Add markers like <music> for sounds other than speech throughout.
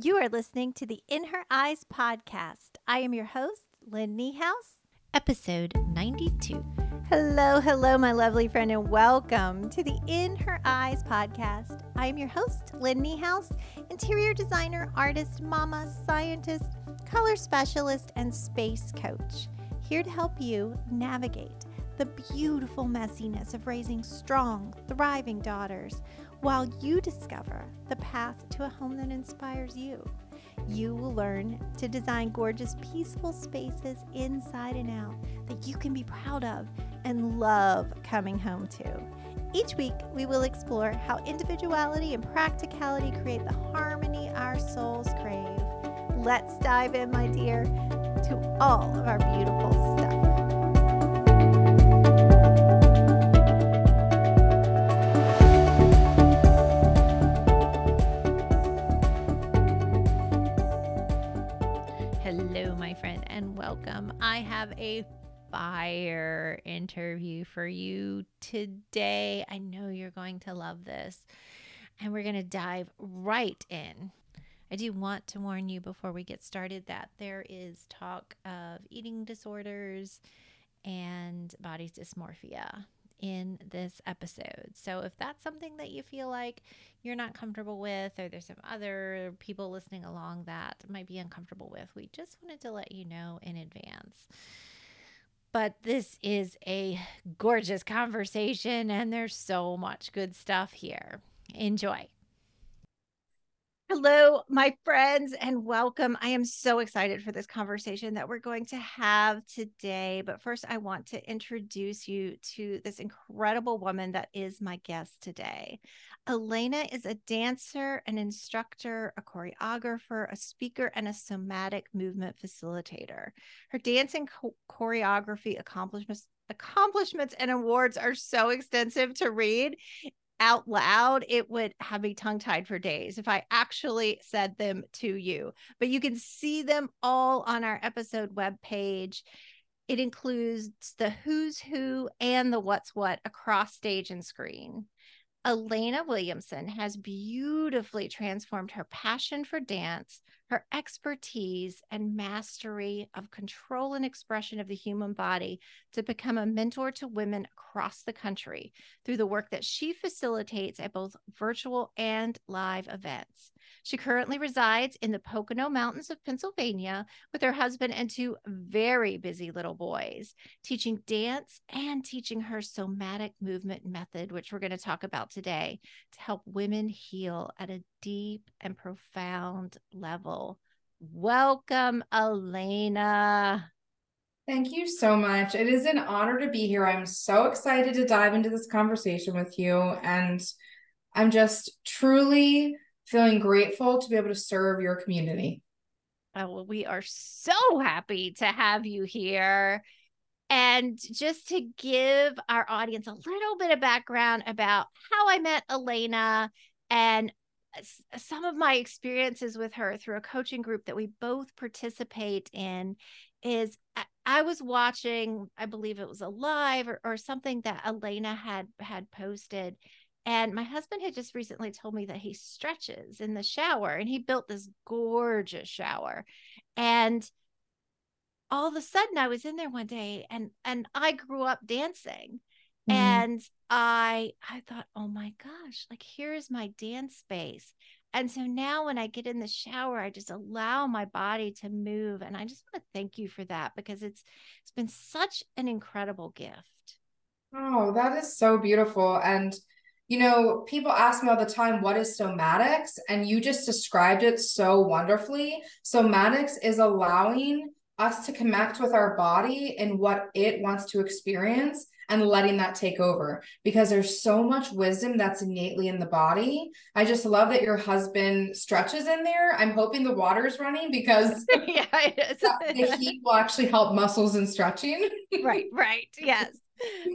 You are listening to the In Her Eyes podcast. I am your host, Lynn Niehaus, episode 92. Hello, hello, my lovely friend, and welcome to the In Her Eyes podcast. I am your host, Lynn Niehaus, interior designer, artist, mama, scientist, color specialist, and space coach, here to help you navigate the beautiful messiness of raising strong, thriving daughters while you discover the path to a home that inspires you. You will learn to design gorgeous, peaceful spaces inside and out that you can be proud of and love coming home to. Each week, we will explore how individuality and practicality create the harmony our souls crave. Let's dive in, my dear, to all of our beautiful stuff. Welcome. I have a fire interview for you today. I know you're going to love this, and we're going to dive right in. I do want to warn you before we get started that there is talk of eating disorders and body dysmorphia in this episode. So if that's something that you feel like you're not comfortable with, or there's some other people listening along that might be uncomfortable with, we just wanted to let you know in advance. But this is a gorgeous conversation, and there's so much good stuff here. Enjoy. Hello, my friends, and welcome. I am so excited for this conversation that we're going to have today. But first, I want to introduce you to this incredible woman that is my guest today. Alana is a dancer, an instructor, a choreographer, a speaker, and a somatic movement facilitator. Her dancing cho- choreography accomplishments accomplishments and awards are so extensive to read out loud, it would have me tongue tied for days if I actually said them to you. But you can see them all on our episode webpage. It includes the who's who and the what's what across stage and screen. Alana Williamson has beautifully transformed her passion for dance, her expertise, and mastery of control and expression of the human body to become a mentor to women across the country through the work that she facilitates at both virtual and live events. She currently resides in the Pocono Mountains of Pennsylvania with her husband and two very busy little boys, teaching dance and teaching her somatic movement method, which we're going to talk about today to help women heal at a deep and profound level. Welcome, Alana. Thank you so much. It is an honor to be here. I'm so excited to dive into this conversation with you. And I'm just truly feeling grateful to be able to serve your community. Oh, well, we are so happy to have you here. And just to give our audience a little bit of background about how I met Alana and some of my experiences with her through a coaching group that we both participate in is I was watching, I believe it was a live or, or something that Alana had had posted and my husband had just recently told me that he stretches in the shower and he built this gorgeous shower. And all of a sudden I was in there one day and and I grew up dancing. Mm-hmm. And I I thought, "Oh my gosh, like here's my dance space." And so now when I get in the shower, I just allow my body to move and I just want to thank you for that because it's it's been such an incredible gift. Oh, that is so beautiful and you know, people ask me all the time, what is somatics? And you just described it so wonderfully. Somatics is allowing us to connect with our body and what it wants to experience and letting that take over because there's so much wisdom that's innately in the body. I just love that your husband stretches in there. I'm hoping the water is running because <laughs> yeah, the heat will actually help muscles and stretching. right, right. Yes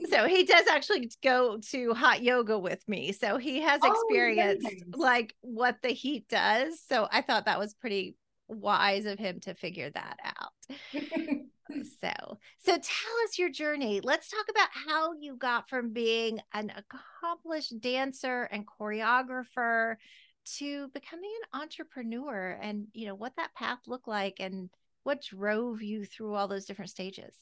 so he does actually go to hot yoga with me. So he has experienced oh, like what the heat does. So I thought that was pretty wise of him to figure that out. <laughs> so, so tell us your journey. Let's talk about how you got from being an accomplished dancer and choreographer to becoming an entrepreneur and you know what that path looked like and what drove you through all those different stages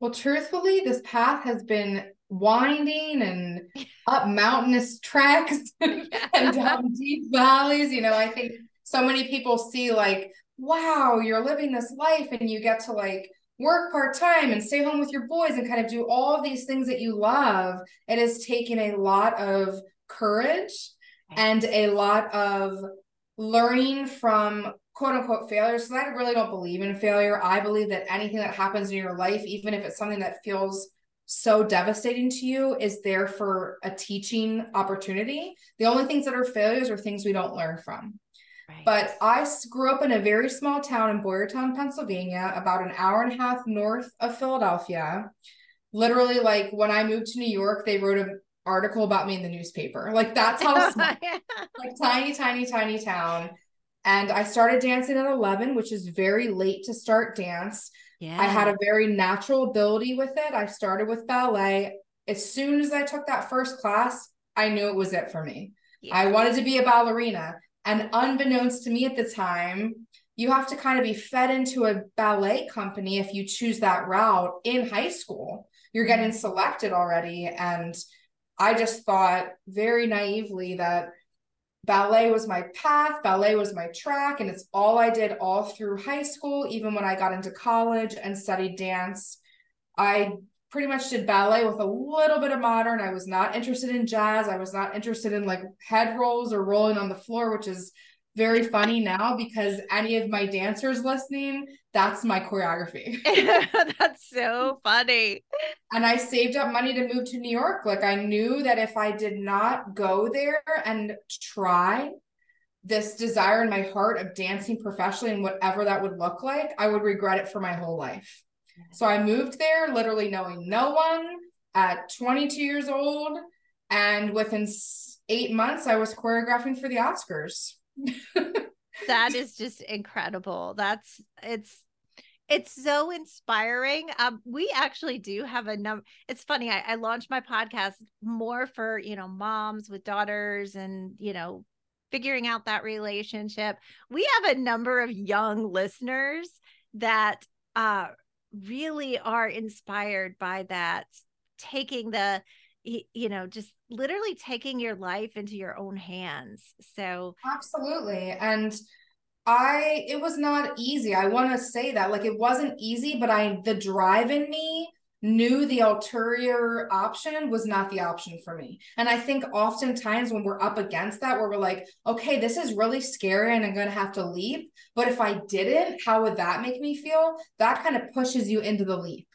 well truthfully this path has been winding and <laughs> up mountainous tracks <laughs> and down deep valleys. You know i think so many people see like wow you're living this life and you get to like work part-time and stay home with your boys and kind of do all of these things that you love. It has taken a lot of courage and a lot of learning from quote unquote failures. Because I really don't believe in failure. I believe that anything that happens in your life, even if it's something that feels so devastating to you, is there for a teaching opportunity. The only things that are failures are things we don't learn from. Right. But I grew up in a very small town in Boyertown, Pennsylvania, about an hour and a half north of Philadelphia. Literally, like when I moved to New York, they wrote an article about me in the newspaper. Like that's how <laughs> small, like tiny, tiny, tiny town. And I started dancing at 11, which is very late to start dance. Yeah. I had a very natural ability with it. I started with ballet. As soon as I took that first class, I knew it was it for me. Yeah. I wanted to be a ballerina. And unbeknownst to me at the time, you have to kind of be fed into a ballet company if you choose that route in high school. You're getting mm-hmm. selected already. And I just thought very naively that ballet was my path, ballet was my track, and it's all I did all through high school, even when I got into college and studied dance. I pretty much did ballet with a little bit of modern. I was not interested in jazz. I was not interested in like head rolls or rolling on the floor, which is very funny now because any of my dancers listening, that's my choreography. <laughs> that's so funny. And I saved up money to move to New York. Like I knew that if I did not go there and try this desire in my heart of dancing professionally and whatever that would look like, I would regret it for my whole life. So I moved there literally knowing no one at 22 years old. And within eight months, I was choreographing for the Oscars <laughs> that is just incredible. That's it's it's so inspiring. Um, we actually do have a number. It's funny. I, I launched my podcast more for you know moms with daughters and you know figuring out that relationship. We have a number of young listeners that uh really are inspired by that, taking the you know just literally taking your life into your own hands so absolutely and i it was not easy i want to say that like it wasn't easy but i the drive in me knew the ulterior option was not the option for me. And I think oftentimes when we're up against that, where we're like, okay, this is really scary and I'm going to have to leap. But if I didn't, how would that make me feel? That kind of pushes you into the leap.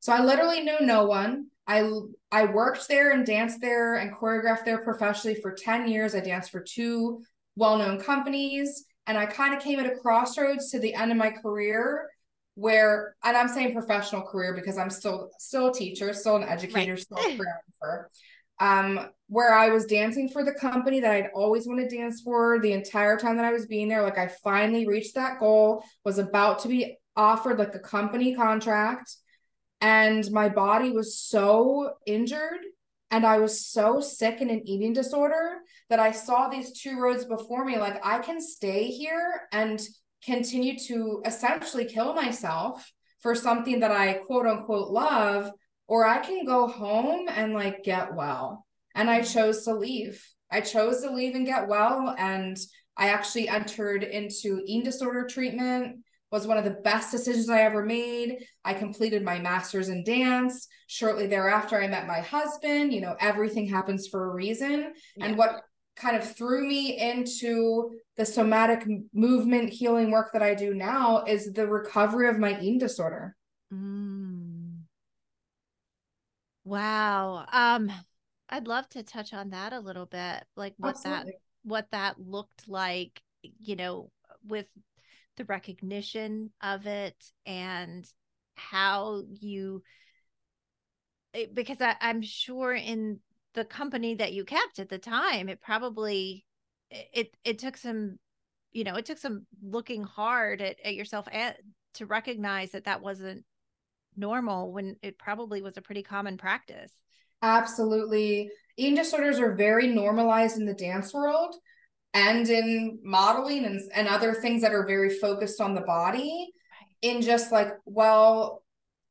So I literally knew no one. I I worked there and danced there and choreographed there professionally for 10 years. I danced for two well-known companies and I kind of came at a crossroads to the end of my career where and I'm saying professional career because I'm still still a teacher, still an educator, right. still a choreographer. Um, where I was dancing for the company that I'd always wanted to dance for the entire time that I was being there. Like I finally reached that goal, was about to be offered like a company contract and my body was so injured and I was so sick in an eating disorder that I saw these two roads before me. Like, I can stay here and continue to essentially kill myself for something that I quote unquote love, or I can go home and like get well. And I chose to leave. I chose to leave and get well. And I actually entered into eating disorder treatment was one of the best decisions I ever made. I completed my master's in dance. Shortly thereafter, I met my husband. You know, everything happens for a reason. Yeah. And what kind of threw me into the somatic movement healing work that I do now is the recovery of my eating disorder. Mm. Wow. Um, I'd love to touch on that a little bit, like what Absolutely. that what that looked like, you know, with the recognition of it and how you eh, because I, i'm sure in the company that you kept at the time it probably it it took some you know it took some looking hard at, at yourself at, to recognize that that wasn't normal when it probably was a pretty common practice. Absolutely. Eating disorders are very normalized in the dance world and in modeling and, and other things that are very focused on the body in just like well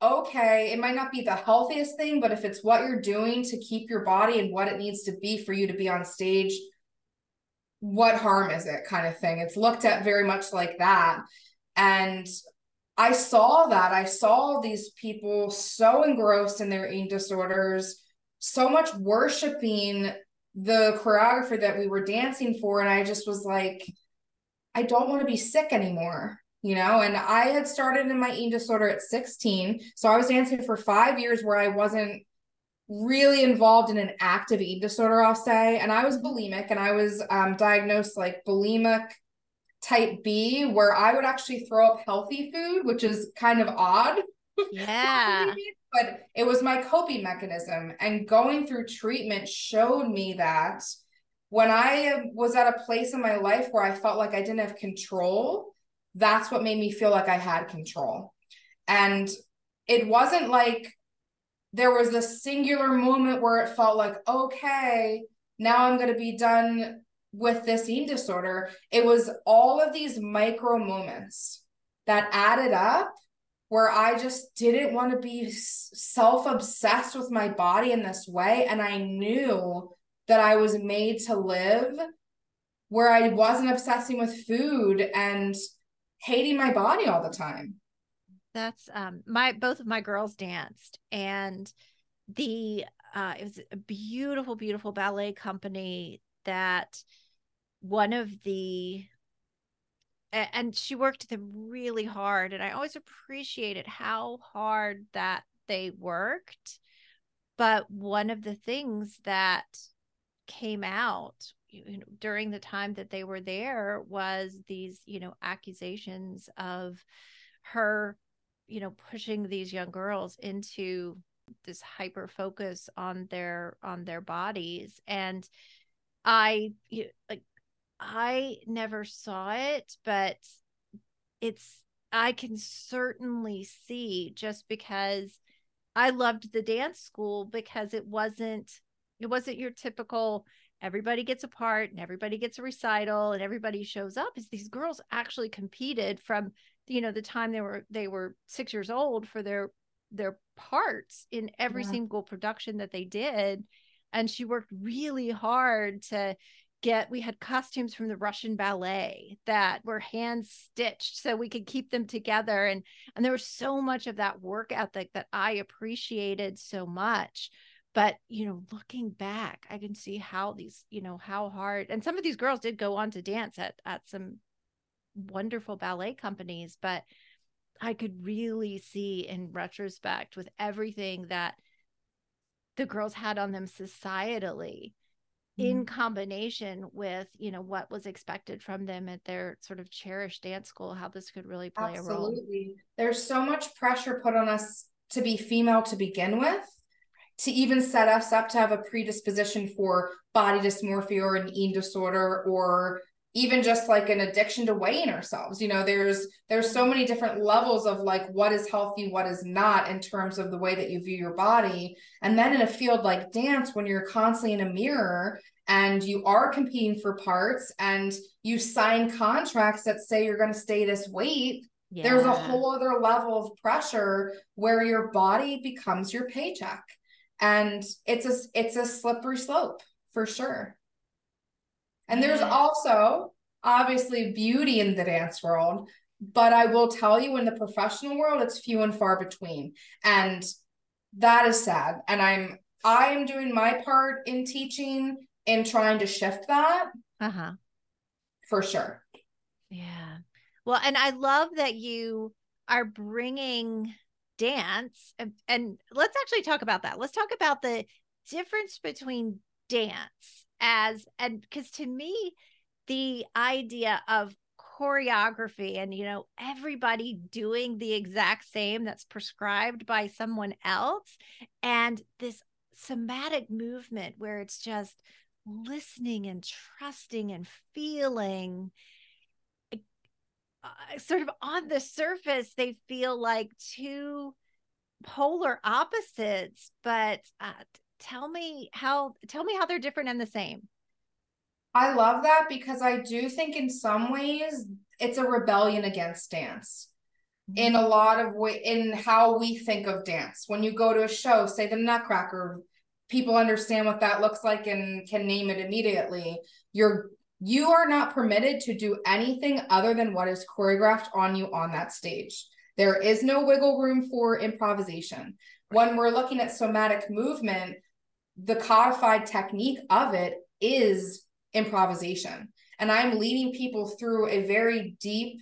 okay it might not be the healthiest thing but if it's what you're doing to keep your body and what it needs to be for you to be on stage what harm is it kind of thing? It's looked at very much like that. And i saw that. I saw these people so engrossed in their eating disorders so much worshiping the choreographer that we were dancing for and i just was like i don't want to be sick anymore you know? And i had started in my eating disorder at 16 so i was dancing for five years where i wasn't really involved in an active eating disorder i'll say. And i was bulimic and i was um, diagnosed like bulimic type b where i would actually throw up healthy food which is kind of odd. <laughs> Yeah but it was my coping mechanism. And going through treatment showed me that when i was at a place in my life where i felt like i didn't have control that's what made me feel like i had control. And it wasn't like there was a singular moment where it felt like okay now i'm going to be done with this eating disorder. It was all of these micro moments that added up where I just didn't want to be self obsessed with my body in this way. And I knew that I was made to live where I wasn't obsessing with food and hating my body all the time. That's um my both of my girls danced and the uh it was a beautiful beautiful ballet company that one of the and she worked them really hard and i always appreciated how hard that they worked. But one of the things that came out during the time that they were there was these you know accusations of her you know pushing these young girls into this hyper focus on their on their bodies. And i you know, like I never saw it, but it's I can certainly see just because I loved the dance school because it wasn't it wasn't your typical everybody gets a part and everybody gets a recital and everybody shows up is these girls actually competed from you know the time they were they were 6 years old for their their parts in every yeah. single production that they did and she worked really hard to get we had costumes from the Russian ballet that were hand stitched so we could keep them together. And and there was so much of that work ethic that I appreciated so much. But you know looking back I can see how these you know how hard and some of these girls did go on to dance at at some wonderful ballet companies but I could really see in retrospect with everything that the girls had on them societally in mm-hmm. combination with you know what was expected from them at their sort of cherished dance school how this could really play Absolutely. a role absolutely there's so much pressure put on us to be female to begin with to even set us up to have a predisposition for body dysmorphia or an eating disorder or even just like an addiction to weighing ourselves. You know there's there's so many different levels of like what is healthy what is not in terms of the way that you view your body. And then in a field like dance when you're constantly in a mirror and you are competing for parts and you sign contracts that say you're going to stay this weight yeah. there's a whole other level of pressure where your body becomes your paycheck. And it's a it's a slippery slope for sure and there's also obviously beauty in the dance world, but I will tell you in the professional world, it's few and far between. And that is sad. And I'm I am doing my part in teaching and trying to shift that. Uh-huh. For sure. Yeah. Well, and I love that you are bringing dance and, and let's actually talk about that. Let's talk about the difference between dance as and because to me the idea of choreography and you know everybody doing the exact same that's prescribed by someone else and this somatic movement where it's just listening and trusting and feeling uh, sort of on the surface they feel like two polar opposites but uh, tell me how tell me how they're different and the same I love that because I do think in some ways it's a rebellion against dance in a lot of way in how we think of dance. When you go to a show, say the Nutcracker, people understand what that looks like and can name it immediately. You're you are not permitted to do anything other than what is choreographed on you on that stage. There is no wiggle room for improvisation. When we're looking at somatic movement, the codified technique of it is improvisation. And I'm leading people through a very deep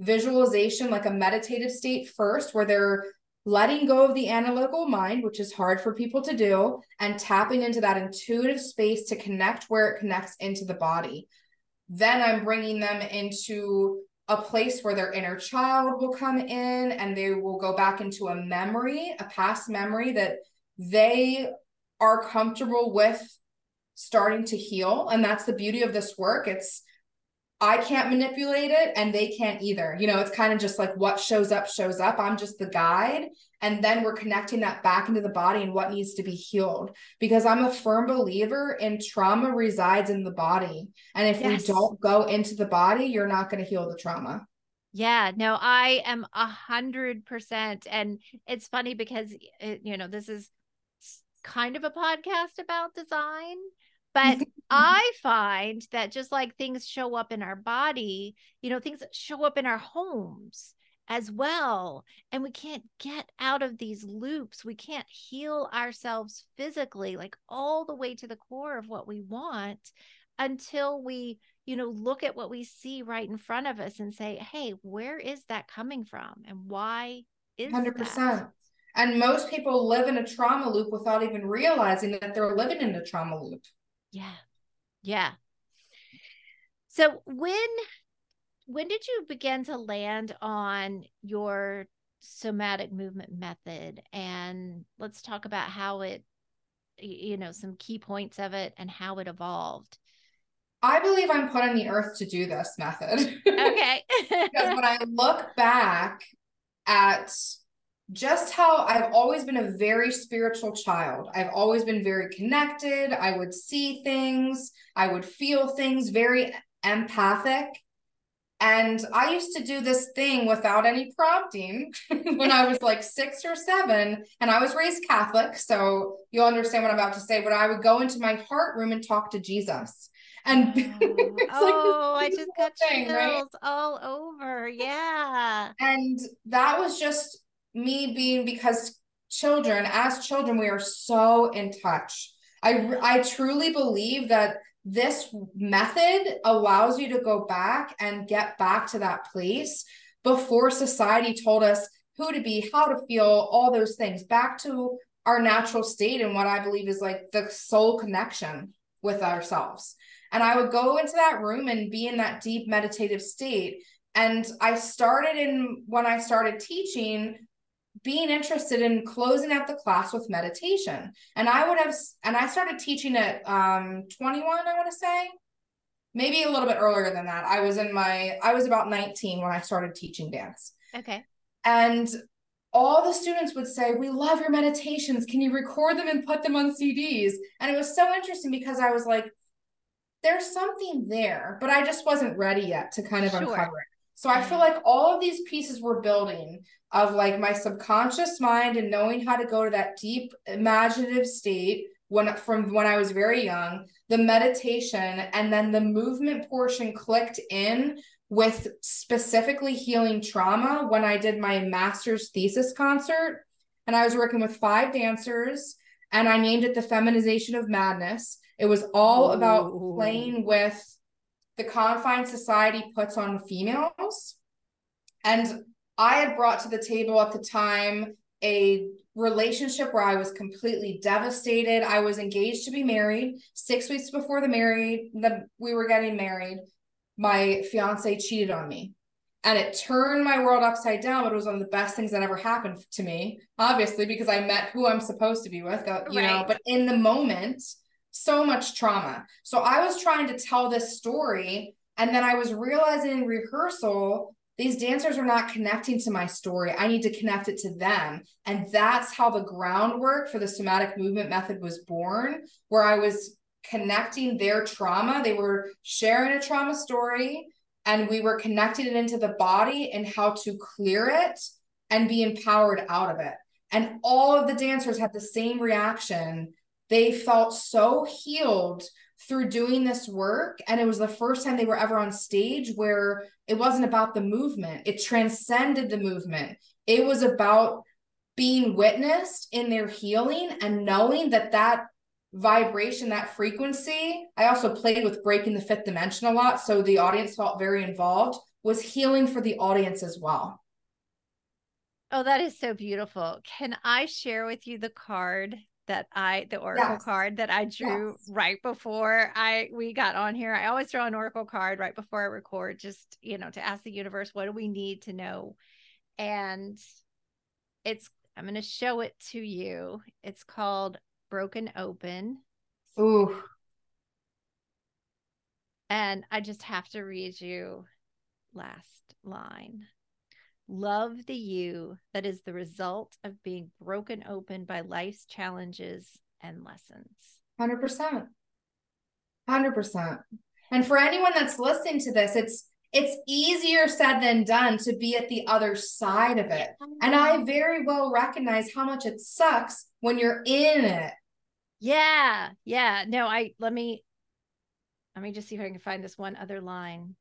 visualization, like a meditative state first, where they're letting go of the analytical mind, which is hard for people to do, and tapping into that intuitive space to connect where it connects into the body. Then I'm bringing them into a place where their inner child will come in and they will go back into a memory, a past memory that they are comfortable with starting to heal. And that's the beauty of this work. It's I can't manipulate it and they can't either. You know, it's kind of just like what shows up, shows up. I'm just the guide. And then we're connecting that back into the body and what needs to be healed. Because I'm a firm believer in trauma resides in the body. And if yes. we don't go into the body, you're not going to heal the trauma. Yeah, no, I am a hundred percent. And it's funny because, it, you know, this is kind of a podcast about design <laughs> but I find that just like things show up in our body, you know, things show up in our homes as well. And we can't get out of these loops. We can't heal ourselves physically, like all the way to the core of what we want until we, you know, look at what we see right in front of us and say, hey, where is that coming from? And why is 100%. That? And most people live in a trauma loop without even realizing that they're living in a trauma loop. Yeah. Yeah. So when when did you begin to land on your somatic movement method and let's talk about how it you know some key points of it and how it evolved i believe i'm put on the earth to do this method <laughs> okay <laughs> because when i look back at just how I've always been a very spiritual child. I've always been very connected. I would see things, I would feel things, very empathic. And I used to do this thing without any prompting <laughs> when I was like six or seven. And I was raised Catholic. So you'll understand what I'm about to say. But I would go into my heart room and talk to Jesus. And <laughs> oh, oh like I just got thing, chills right? all over. Yeah. And that was just me being because children as children we are so in touch. I i truly believe that this method allows you to go back and get back to that place before society told us who to be how to feel all those things back to our natural state and what i believe is like the soul connection with ourselves. And i would go into that room and be in that deep meditative state. And i started in when i started teaching being interested in closing out the class with meditation. And I would have, and I started teaching at um, 21, I want to say, maybe a little bit earlier than that. I was in my, I was about 19 when I started teaching dance. Okay. And all the students would say, We love your meditations. Can you record them and put them on CDs? And it was so interesting because I was like, there's something there, but I just wasn't ready yet to kind of sure. uncover it. So I feel mm. like all of these pieces were building of like my subconscious mind and knowing how to go to that deep imaginative state when from when I was very young, the meditation and then the movement portion clicked in with specifically healing trauma when I did my master's thesis concert and I was working with five dancers and I named it the feminization of madness. It was all Ooh. about playing with the confines society puts on females. And I had brought to the table at the time a relationship where I was completely devastated. I was engaged to be married. Six weeks before the married, the we were getting married, my fiance cheated on me. And it turned my world upside down, but it was one of the best things that ever happened to me, obviously, because I met who I'm supposed to be with, uh, you right. know. But in the moment, so much trauma. So I was trying to tell this story. And then I was realizing in rehearsal, these dancers are not connecting to my story. I need to connect it to them. And that's how the groundwork for the somatic movement method was born, where I was connecting their trauma. They were sharing a trauma story and we were connecting it into the body and how to clear it and be empowered out of it. And all of the dancers had the same reaction. They felt so healed through doing this work. And it was the first time they were ever on stage where it wasn't about the movement, it transcended the movement. It was about being witnessed in their healing and knowing that that vibration, that frequency. I also played with breaking the fifth dimension a lot. So the audience felt very involved, was healing for the audience as well. Oh, that is so beautiful. Can I share with you the card that I the oracle yes. card that I drew yes. right before I we got on here. I always draw an oracle card right before I record just, you know, to ask the universe what do we need to know. And it's I'm going to show it to you. It's called Broken Open. Ooh. And I just have to read you last line. Love the you that is the result of being broken open by life's challenges and lessons. 100%. 100%. And for anyone that's listening to this, it's it's easier said than done to be at the other side of it. And I very well recognize how much it sucks when you're in it. Yeah. Yeah. No, I let me let me just see if I can find this one other line.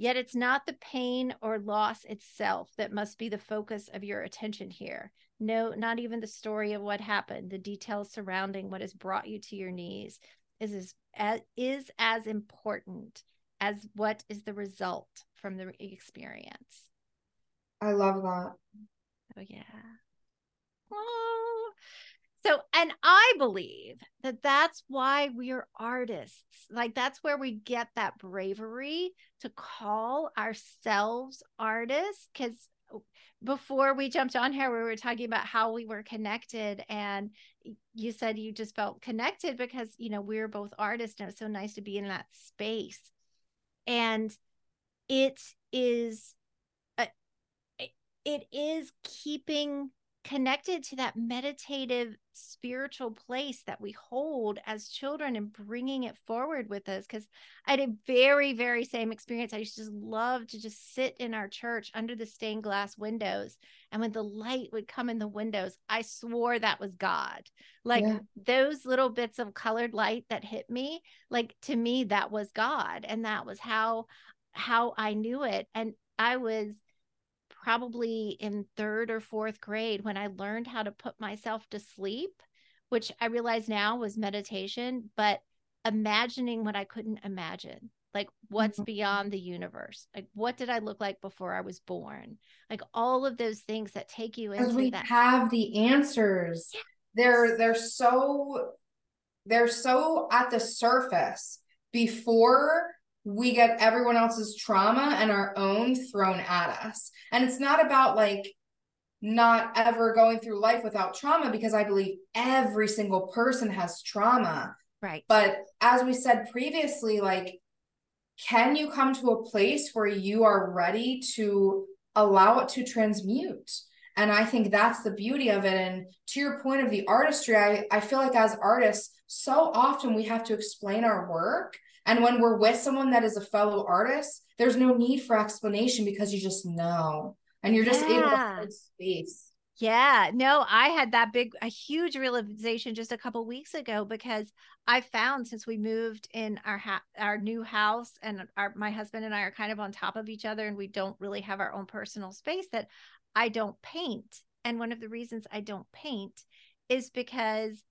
Yet it's not the pain or loss itself that must be the focus of your attention here. No, not even the story of what happened. The details surrounding what has brought you to your knees is as, is as important as what is the result from the experience. I love that. Oh, yeah. Oh. So, and I believe that that's why we're artists. Like, that's where we get that bravery to call ourselves artists. Because before we jumped on here, we were talking about how we were connected. And you said you just felt connected because, you know, we are both artists. And it's so nice to be in that space and it is uh, a, it is keeping connected to that meditative spiritual place that we hold as children and bringing it forward with us because i had a very very same experience. I used to just love to just sit in our church under the stained glass windows and when the light would come in the windows i swore that was god. Like yeah. those little bits of colored light that hit me like to me that was god and that was how how i knew it. And i was probably in third or fourth grade when I learned how to put myself to sleep, which I realize now was meditation, but imagining what I couldn't imagine. Like, what's mm-hmm. beyond the universe? Like, what did I look like before I was born? Like, all of those things that take you into we that. have the answers. Yes. They're they're so they're so at the surface before we get everyone else's trauma and our own thrown at us. And it's not about like not ever going through life without trauma because I believe every single person has trauma. Right. But as we said previously, like, can you come to a place where you are ready to allow it to transmute? And I think that's the beauty of it. And to your point of the artistry, I, I feel like as artists, so often we have to explain our work and when we're with someone that is a fellow artist, there's no need for explanation because you just know and you're just yeah. able to hold space. Yeah, no, I had that big, a huge realization just a couple weeks ago because I found since we moved in our ha- our new house and our my husband and I are kind of on top of each other and we don't really have our own personal space that I don't paint. And one of the reasons I don't paint is because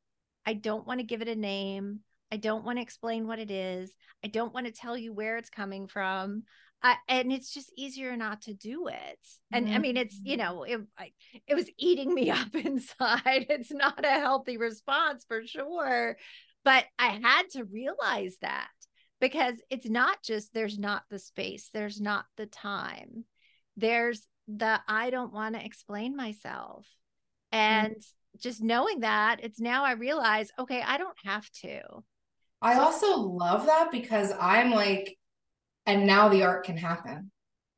I don't want to give it a name. I don't want to explain what it is. I don't want to tell you where it's coming from. and it's just easier not to do it. And mm-hmm. I mean, it's you know, it I, it was eating me <laughs> up inside. It's not a healthy response for sure, but I had to realize that because it's not just there's not the space, there's not the time, there's the I don't want to explain myself, and mm-hmm. just knowing that it's now I realize okay, I don't have to. I also love that because I'm like, and now the art can happen.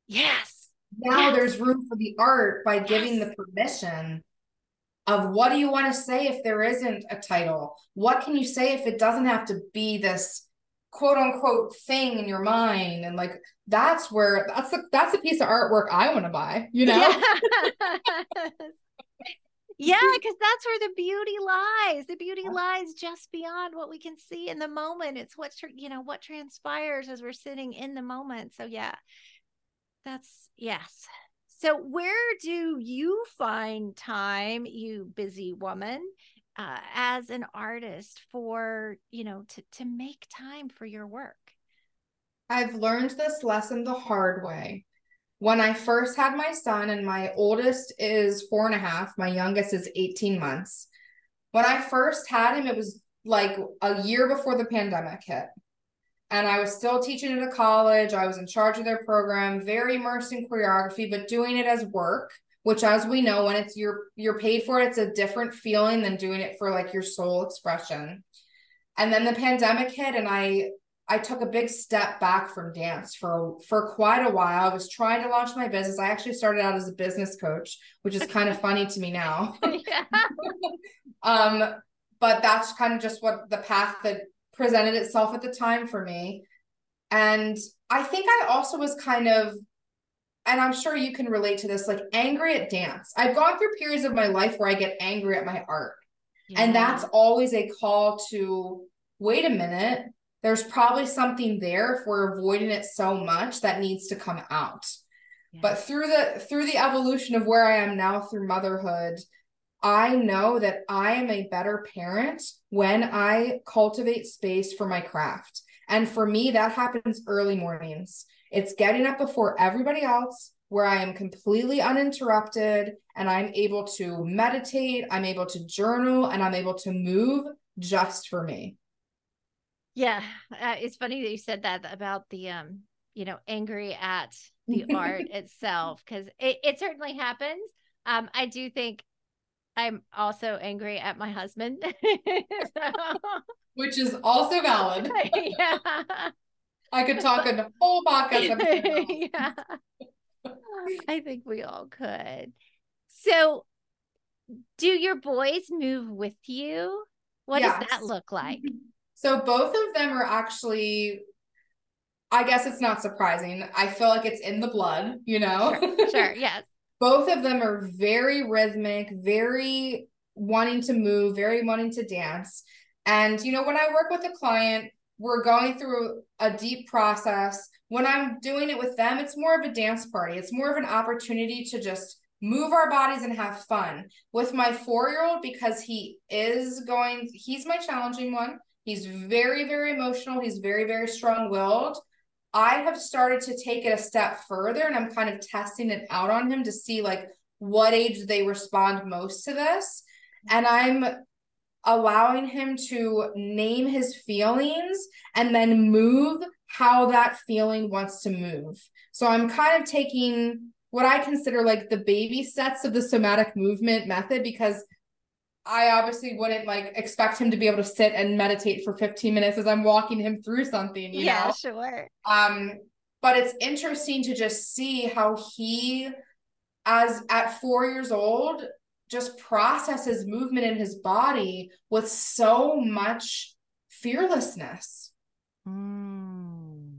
Yes. Now yes. there's room for the art by yes. giving the permission of what do you want to say if there isn't a title? What can you say if it doesn't have to be this quote unquote thing in your mind and like that's where that's the that's a piece of artwork I want to buy, you know? Yeah. <laughs> yeah, <laughs> because that's where the beauty lies. The beauty lies just beyond what we can see in the moment. It's what you know what transpires as we're sitting in the moment. So yeah, that's yes. So where do you find time, you busy woman, uh, as an artist for you know to to make time for your work? I've learned this lesson the hard way. When I first had my son, and my oldest is four and a half, my youngest is 18 months. When I first had him, it was like a year before the pandemic hit. And I was still teaching at a college. I was in charge of their program, very immersed in choreography, but doing it as work, which as we know, when it's you're you're paid for it, it's a different feeling than doing it for like your soul expression. And then the pandemic hit and I I took a big step back from dance for for quite a while. I was trying to launch my business. I actually started out as a business coach, which is kind of <laughs> funny to me now. <laughs> um, but that's kind of just what the path that presented itself at the time for me. And I think I also was kind of and I'm sure you can relate to this like angry at dance. I've gone through periods of my life where I get angry at my art. Yeah. And that's always a call to wait a minute there's probably something there if we're avoiding it so much that needs to come out. Yeah. but through the through the evolution of where i am now through motherhood i know that i am a better parent when i cultivate space for my craft. And for me that happens early mornings. It's getting up before everybody else where i am completely uninterrupted and i'm able to meditate i'm able to journal and i'm able to move just for me yeah, uh, it's funny that you said that about the um, you know, angry at the art <laughs> itself because it, it certainly happens. Um, I do think I'm also angry at my husband, <laughs> so... which is also valid. <laughs> yeah, I could talk a whole podcast. yeah, I think we all could. So, do your boys move with you? What yes. does that look like? So both of them are actually I guess it's not surprising. I feel like it's in the blood, you know? Sure, sure <laughs> yes. both of them are very rhythmic, very wanting to move, very wanting to dance. And, you know, when I work with a client, we're going through a deep process. When I'm doing it with them, it's more of a dance party, it's more of an opportunity to just move our bodies and have fun. With my four year old, because he is going, he's my challenging one. He's very, very emotional. He's very, very strong willed. I have started to take it a step further and I'm kind of testing it out on him to see like what age they respond most to this. And I'm allowing him to name his feelings and then move how that feeling wants to move. So I'm kind of taking what I consider like the baby steps of the somatic movement method because I obviously wouldn't like expect him to be able to sit and meditate for 15 minutes as I'm walking him through something, you yeah, know? sure. Um, but it's interesting to just see how he, as at four years old, just processes movement in his body with so much fearlessness. Mm.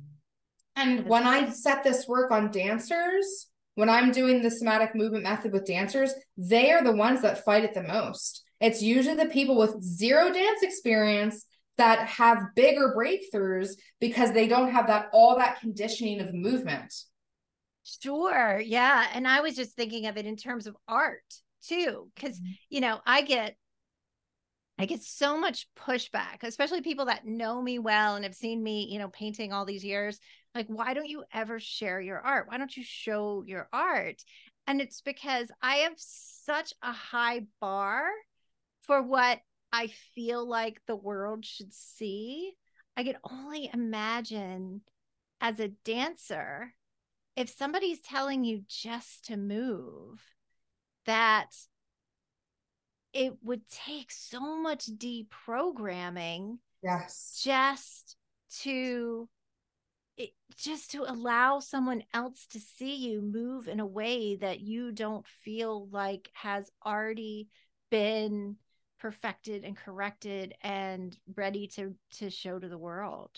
And when I set this work on dancers, when I'm doing the somatic movement method with dancers, they are the ones that fight it the most it's usually the people with zero dance experience that have bigger breakthroughs because they don't have that all that conditioning of movement. Sure. Yeah. And I was just thinking of it in terms of art too, because, mm-hmm. you know, I get, I get so much pushback, especially people that know me well and have seen me, you know, painting all these years. Like, why don't you ever share your art? Why don't you show your art? And it's because I have such a high bar for what I feel like the world should see, I can only imagine as a dancer, if somebody's telling you just to move, that it would take so much deprogramming yes. just to it, just to allow someone else to see you move in a way that you don't feel like has already been perfected and corrected and ready to to show to the world.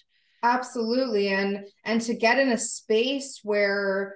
Absolutely. And and to get in a space where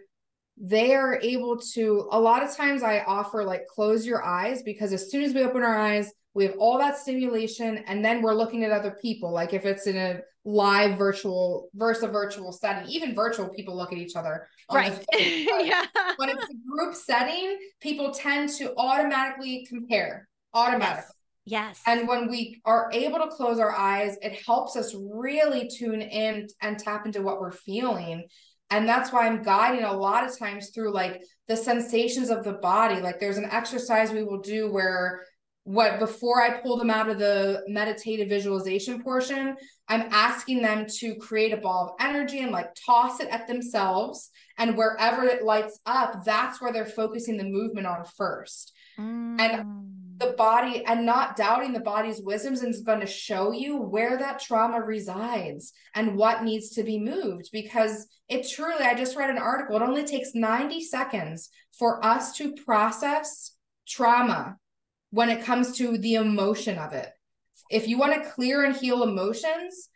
they are able to a lot of times i offer like close your eyes because as soon as we open our eyes we have all that stimulation and then we're looking at other people. Like if it's in a live virtual versus a virtual setting even virtual people look at each other right. <laughs> yeah. When it's a group setting people tend to automatically compare automatically. yes. Yes and when we are able to close our eyes it helps us really tune in and tap into what we're feeling and that's why i'm guiding a lot of times through like the sensations of the body like there's an exercise we will do where what before I pull them out of the meditative visualization portion, I'm asking them to create a ball of energy and like toss it at themselves. And wherever it lights up, that's where they're focusing the movement on first. Mm. And the body, and not doubting the body's wisdoms is going to show you where that trauma resides and what needs to be moved. Because it truly, I just read an article, it only takes 90 seconds for us to process trauma when it comes to the emotion of it. If you want to clear and heal emotions,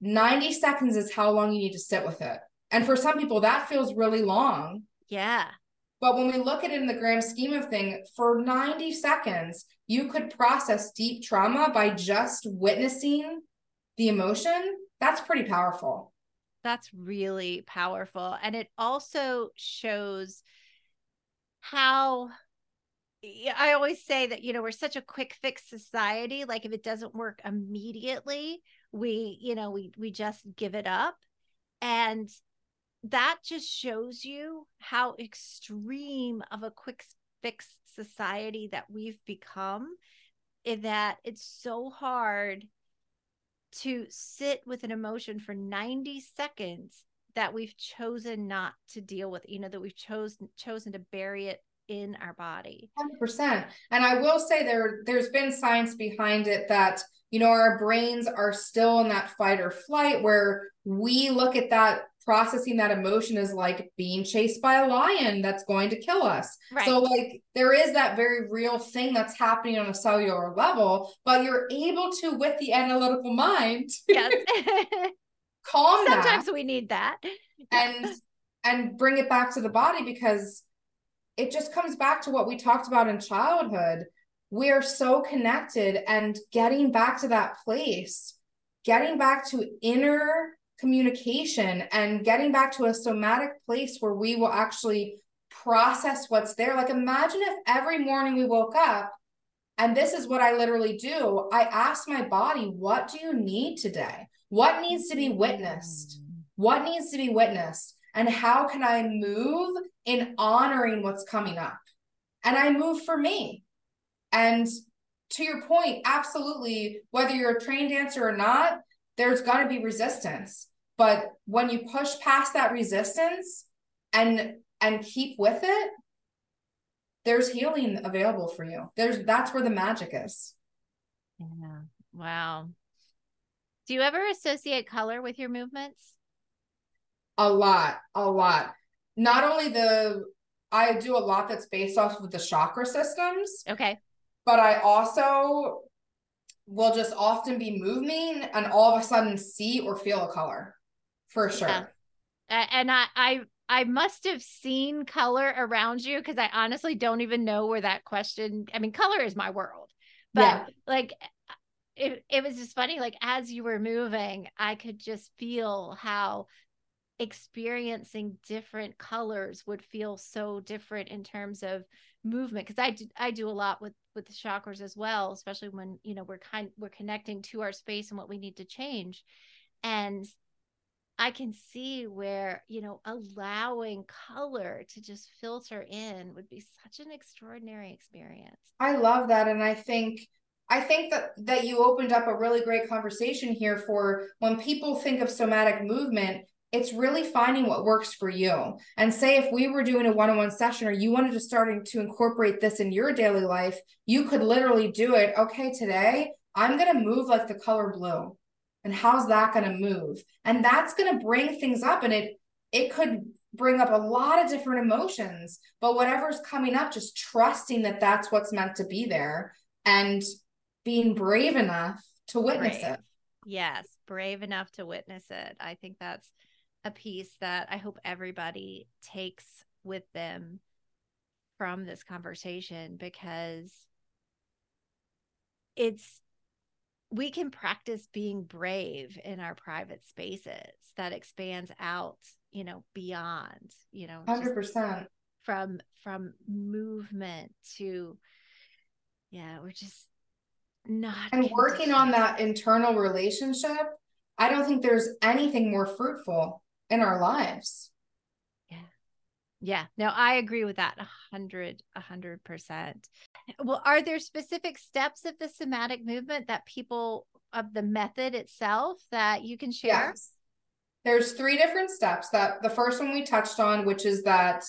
90 seconds is how long you need to sit with it. And for some people, that feels really long. Yeah. But when we look at it in the grand scheme of thing, for 90 seconds, you could process deep trauma by just witnessing the emotion. That's pretty powerful. That's really powerful. And it also shows how I always say that, you know, we're such a quick fix society. Like if it doesn't work immediately, we, you know, we we just give it up. And that just shows you how extreme of a quick fix society that we've become in that it's so hard to sit with an emotion for 90 seconds that we've chosen not to deal with you know that we've chosen chosen to bury it in our body. 100% and i will say there there's been science behind it that you know our brains are still in that fight or flight where we look at that processing that emotion is like being chased by a lion that's going to kill us right. so like there is that very real thing that's happening on a cellular level but you're able to with the analytical mind <laughs> yes <laughs> calm sometimes that we need that and and bring it back to the body because it just comes back to what we talked about in childhood. We are so connected and getting back to that place, getting back to inner communication and getting back to a somatic place where we will actually process what's there. Like, imagine if every morning we woke up and this is what I literally do. I ask my body, what do you need today? What needs to be witnessed? What needs to be witnessed? And how can I move in honoring what's coming up. And I move for me. And to your point, absolutely, whether you're a trained dancer or not, there's going to be resistance. But when you push past that resistance and and keep with it, there's healing available for you. There's that's where the magic is. Yeah. Wow. Do you ever associate color with your movements? A lot, a lot not only the I do a lot that's based off of the chakra systems. Okay. But I also will just often be moving and all of a sudden see or feel a color for sure. Yeah. And I I I must have seen color around you because I honestly don't even know where that question. I mean, color is my world, but yeah. like it, it was just funny. Like as you were moving, I could just feel how experiencing different colors would feel so different in terms of movement because I do, I do a lot with with the chakras as well especially when you know we're kind we're connecting to our space and what we need to change and I can see where you know allowing color to just filter in would be such an extraordinary experience. I love that and I think I think that that you opened up a really great conversation here for when people think of somatic movement it's really finding what works for you. And say if we were doing a one-on-one session or you wanted to starting to incorporate this in your daily life, you could literally do it. Okay, today I'm going to move like the color blue. And how's that going to move? And that's going to bring things up and it it could bring up a lot of different emotions, but whatever's coming up just trusting that that's what's meant to be there and being brave enough to witness Brave. it. Yes, brave enough to witness it. I think that's a piece that I hope everybody takes with them from this conversation because it's we can practice being brave in our private spaces that expands out, you know, beyond, you know, 100%. from from movement to yeah, we're just not And working on that internal relationship, I don't think there's anything more fruitful in our lives. Yeah, Yeah. no, I agree with that a hundred, a hundred percent. Well, are there specific steps of the somatic movement that people of the method itself that you can share? Yes. There's three different steps that the first one we touched on, which is that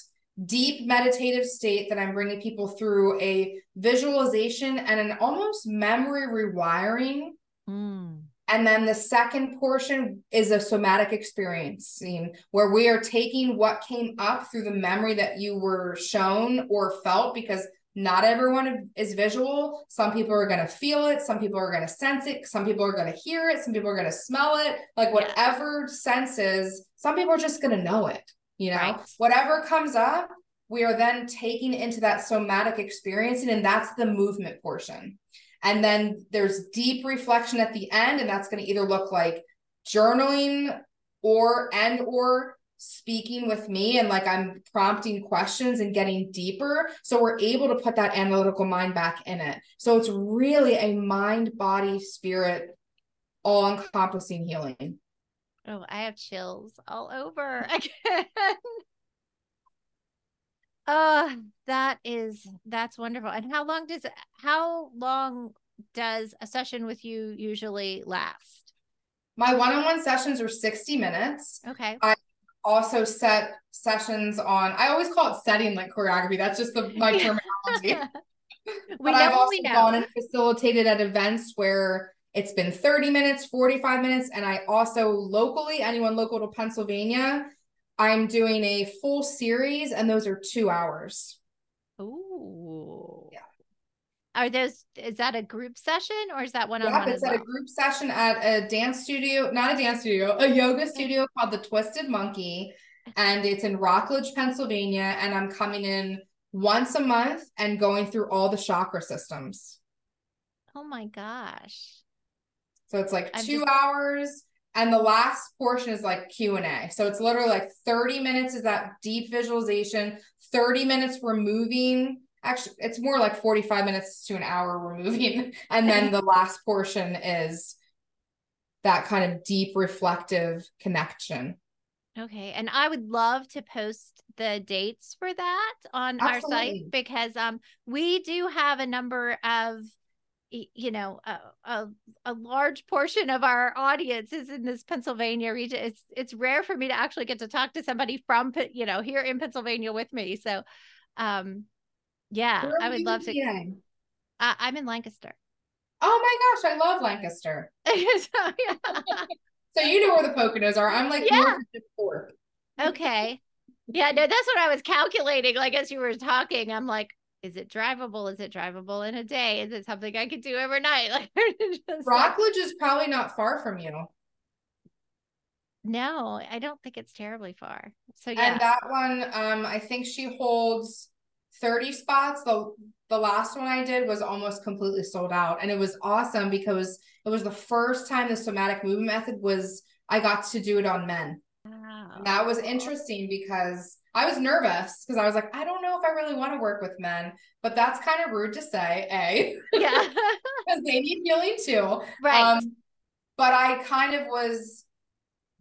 deep meditative state that I'm bringing people through a visualization and an almost memory rewiring. Mm, And then the second portion is a somatic experiencing where we are taking what came up through the memory that you were shown or felt because not everyone is visual. Some people are going to feel it. Some people are going to sense it. Some people are going to hear it. Some people are going to smell it. Like Yeah. whatever senses, some people are just going to know it. You know, Right. whatever comes up, we are then taking into that somatic experiencing, and that's the movement portion. And then there's deep reflection at the end, and that's going to either look like journaling or and or speaking with me and like I'm prompting questions and getting deeper. So we're able to put that analytical mind back in it. So it's really a mind, body, spirit, all encompassing healing. Oh, I have chills all over <laughs> again. Oh, that is that's wonderful. And how long does how long does a session with you usually last? My one on one sessions are 60 minutes. Okay. I also, set sessions on, I always call it setting like choreography. That's just the, my <laughs> terminology. <laughs> we but I've also gone and facilitated at events where it's been 30 minutes, 45 minutes. And I also locally, anyone local to Pennsylvania, I'm doing a full series and those are two hours. Ooh. Yeah. Are those is that a group session or is that one on one it's at well? a group session at a dance studio, not a dance studio, a yoga studio called the Twisted Monkey. And it's in Rockledge, Pennsylvania. And I'm coming in once a month and going through all the chakra systems. Oh my gosh. So it's like I'm two just- hours, and the last portion is like Q and A. So it's literally like thirty minutes is that deep visualization. Thirty minutes we're moving. Actually, it's more like forty-five minutes to an hour we're moving, <laughs> and then the last portion is that kind of deep reflective connection. Okay. And I would love to post the dates for that on our site because um we do have a number of you know a, a a large portion of our audience is in this Pennsylvania region. It's it's rare for me to actually get to talk to somebody from you know here in Pennsylvania with me. So um yeah, Where I would love to. in? Uh, I'm in Lancaster. Oh my gosh, I love Lancaster. <laughs> so. <laughs> So you know where the Poconos are. I'm like Yeah. north of the Fork. Okay. Yeah, no, that's what I was calculating. Like as you were talking, I'm like, is it drivable? Is it drivable in a day? Is it something I could do overnight? <laughs> <laughs> Like, Rockledge is probably not far from you. no, I don't think it's terribly far. So yeah, And that one, um, I think she holds 30 spots. The the last one I did was almost completely sold out. And it was awesome because it was the first time the somatic movement method was I got to do it on men. Wow. That was interesting because I was nervous because I was like, I don't know if I really want to work with men, but that's kind of rude to say, A, <laughs> yeah, because they need healing too. right. Um, but I kind of was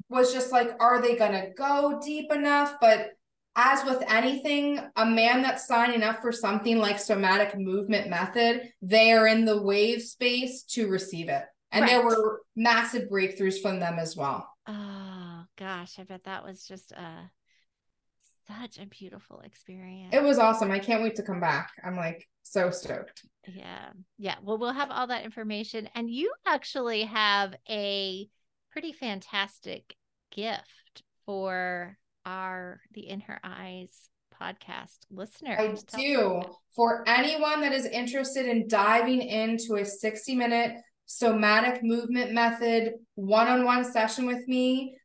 was just like, are they gonna go deep enough? But as with anything, a man that's signing up for something like somatic movement method, they are in the wave space to receive it. And there were massive breakthroughs from them as well. oh gosh, I bet that was just a such a beautiful experience. It was awesome. I can't wait to come back. I'm like so stoked. Yeah. Yeah. Well, we'll have all that information. And you actually have a pretty fantastic gift for our the In Her Eyes podcast listener? I do. For anyone that is interested in diving into a 60 minute somatic movement method one on one session with me,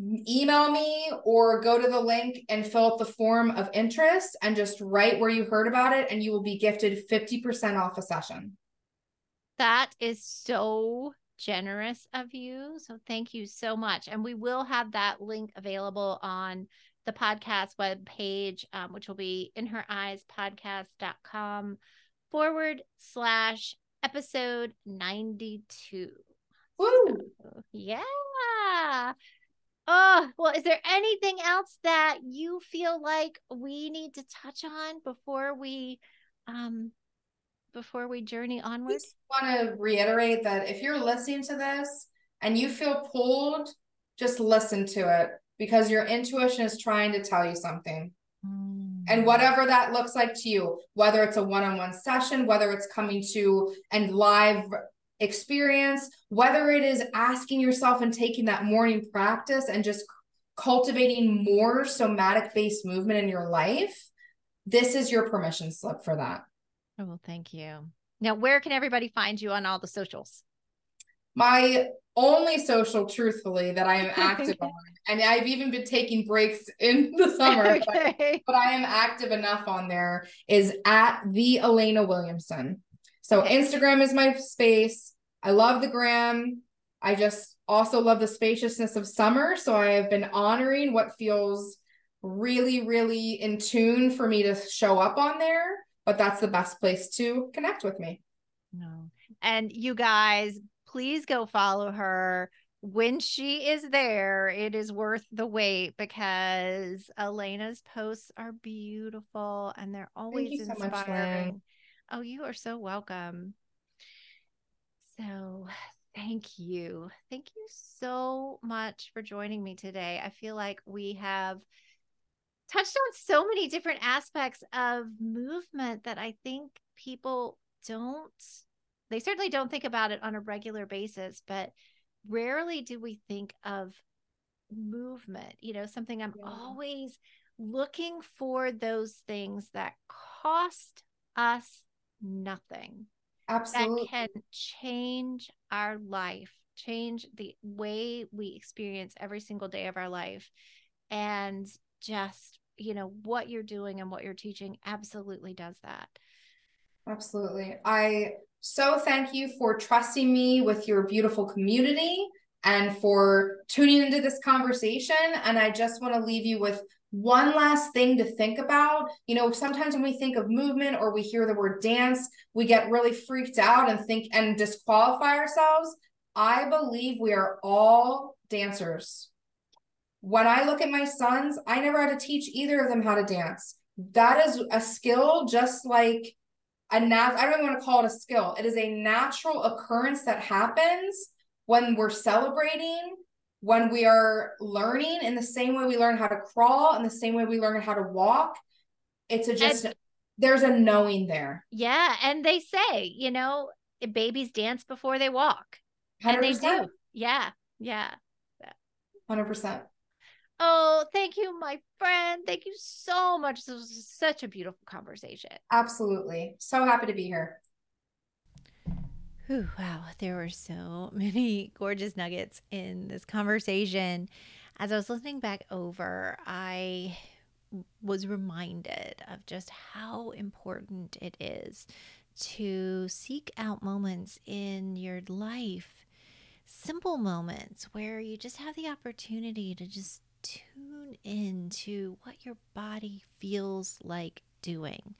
email me or go to the link and fill out the form of interest and just write where you heard about it, and you will be gifted 50% off a session. That is so generous of you. So thank you so much. And we will have that link available on the podcast web page, um, which will be in her eyes podcast.com forward slash episode 92. Woo! So, yeah. Oh, well, is there anything else that you feel like we need to touch on before we um before we journey onward? I just want to reiterate that if you're listening to this and you feel pulled, just listen to it because your intuition is trying to tell you something. Mm. And whatever that looks like to you, whether it's a one on one session, whether it's coming to and live experience, whether it is asking yourself and taking that morning practice and just cultivating more somatic based movement in your life, this is your permission slip for that. Oh, well, thank you. Now, where can everybody find you on all the socials? My only social, truthfully, that I am <laughs> active on, and I've even been taking breaks in the summer, <laughs> okay. but, but, I am active enough on there, is at the Alana Williamson. So. Instagram is my space. I love the gram. I just also love the spaciousness of summer. So I have been honoring what feels really, really in tune for me to show up on there but that's the best place to connect with me. No. And you guys, please go follow her. When she is there, it is worth the wait because Alana's posts are beautiful and they're always inspiring. So oh, you are so welcome. So, thank you. Thank you so much for joining me today. I feel like we have touched on so many different aspects of movement that I think people don't, they certainly don't think about it on a regular basis, but rarely do we think of movement, you know, something I'm yeah. always looking for those things that cost us nothing. Absolutely. That can change our life, change the way we experience every single day of our life. And just you know what you're doing and what you're teaching absolutely does that absolutely i so thank you for trusting me with your beautiful community and for tuning into this conversation and i just want to leave you with one last thing to think about. You know, sometimes when we think of movement or we hear the word dance, we get really freaked out and think and disqualify ourselves. I believe we are all dancers when I look at my sons, I never had to teach either of them how to dance. That is a skill just like a nat I don't even want to call it a skill. It is a natural occurrence that happens when we're celebrating, when we are learning in the same way we learn how to crawl, in the same way we learn how to walk. It's a just and, there's a knowing there. Yeah. And they say, you know, babies dance before they walk. 100%. And they do. Yeah. Yeah. 100%. Oh, thank you, my friend. Thank you so much. This was such a beautiful conversation. Absolutely. So happy to be here. Wow, there were so <laughs> many gorgeous nuggets in this conversation. As I was listening back over, I was reminded of just how important it is to seek out moments in your life, simple moments where you just have the opportunity to just tune in to what your body feels like doing.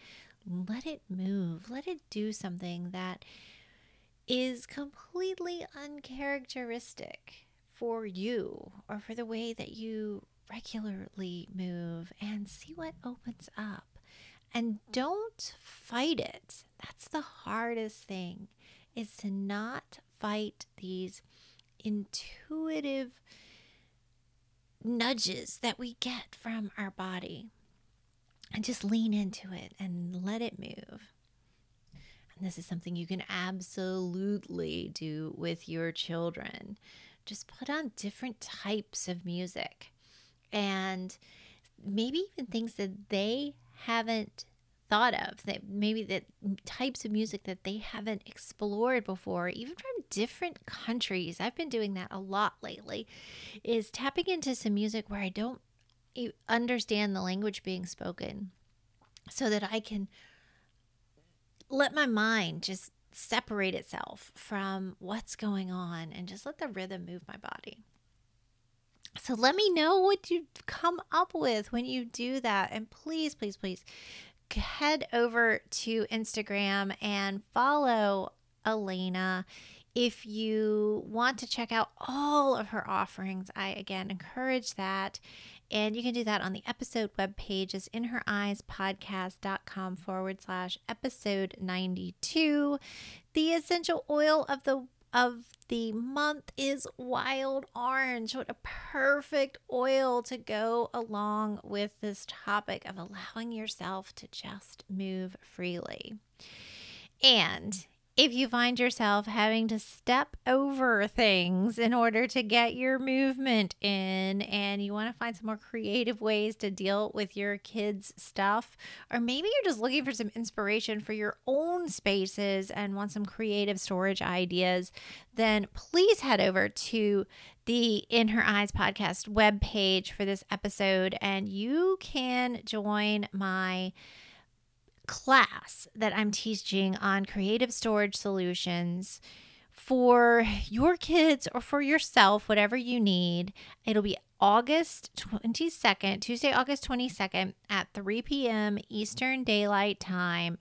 Let it move, let it do something that is completely uncharacteristic for you or for the way that you regularly move and see what opens up. And don't fight it. That's the hardest thing is to not fight these intuitive nudges that we get from our body and just lean into it and let it move. This is something you can absolutely do with your children. Just put on different types of music and maybe even things that they haven't thought of that maybe that types of music that they haven't explored before even from different countries i've been doing that a lot lately is tapping into some music where i don't understand the language being spoken so that i can let my mind just separate itself from what's going on and just let the rhythm move my body so let me know what you come up with when you do that. And please, please, please head over to Instagram and follow Alana. If you want to check out all of her offerings, I again encourage that. And you can do that on the episode webpage is inhereyes.podcast.com forward slash episode 92. The essential oil of the of the month is wild orange. What a perfect oil to go along with this topic of allowing yourself to just move freely. And if you find yourself having to step over things in order to get your movement in and you want to find some more creative ways to deal with your kids' stuff, or maybe you're just looking for some inspiration for your own spaces and want some creative storage ideas, then please head over to the In Her Eyes podcast webpage for this episode and you can join my class that I'm teaching on creative storage solutions for your kids or for yourself, whatever you need. It'll be August 22nd, Tuesday, August 22nd at 3 p.m. Eastern Daylight Time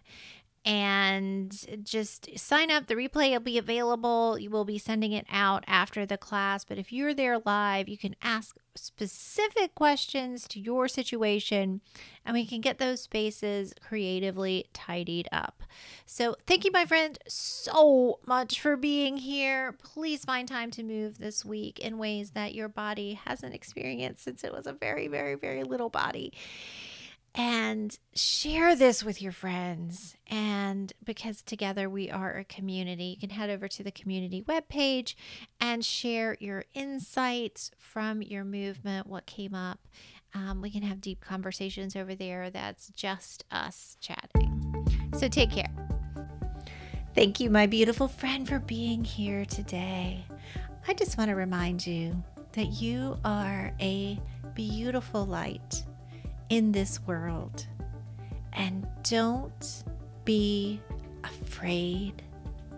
and just sign up. The replay will be available. You will be sending it out after the class. But if you're there live, you can ask specific questions to your situation and we can get those spaces creatively tidied up. So, thank you, my friend, so much for being here. Please find time to move this week in ways that your body hasn't experienced since it was a very, very, very little body and share this with your friends. And because together we are a community, you can head over to the community webpage and share your insights from your movement, what came up. Um, we can have deep conversations over there. That's just us chatting. So take care. Thank you, my beautiful friend, for being here today. I just want to remind you that you are a beautiful light in this world. And don't be afraid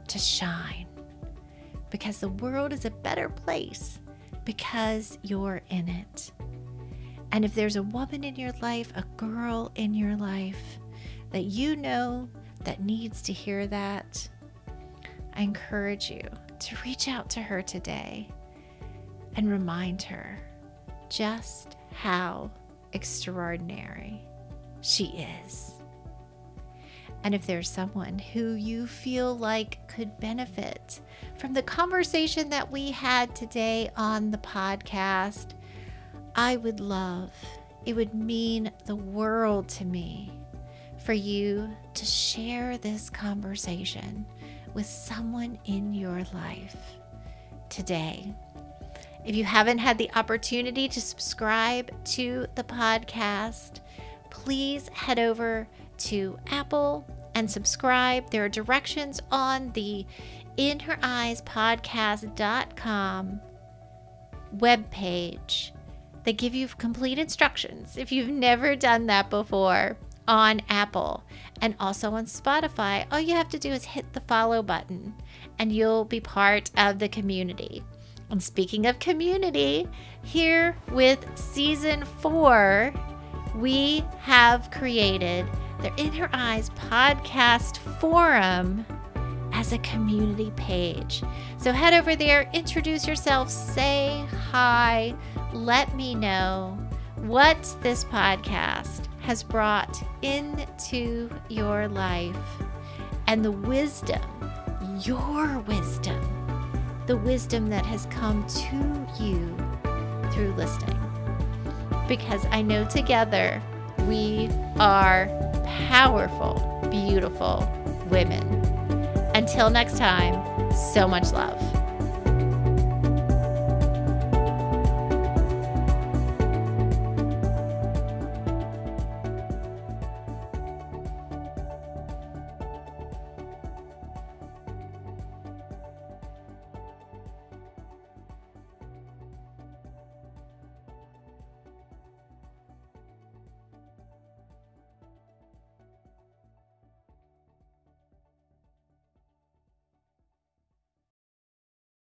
to shine because the world is a better place because you're in it. And if there's a woman in your life, a girl in your life that you know that needs to hear that, I encourage you to reach out to her today and remind her just how extraordinary she is. And if there's someone who you feel like could benefit from the conversation that we had today on the podcast, I would love, it would mean the world to me for you to share this conversation with someone in your life today. If you haven't had the opportunity to subscribe to the podcast, please head over to Apple and subscribe. There are directions on the In Her Eyes inhereyespodcast.com webpage that give you complete instructions if you've never done that before on Apple and also on Spotify. All you have to do is hit the follow button and you'll be part of the community. And speaking of community, here with season four, we have created the In Her Eyes podcast forum as a community page. So head over there, introduce yourself, say hi, let me know what this podcast has brought into your life and the wisdom, your wisdom the wisdom that has come to you through listening. Because I know together we are powerful, beautiful women. Until next time, so much love.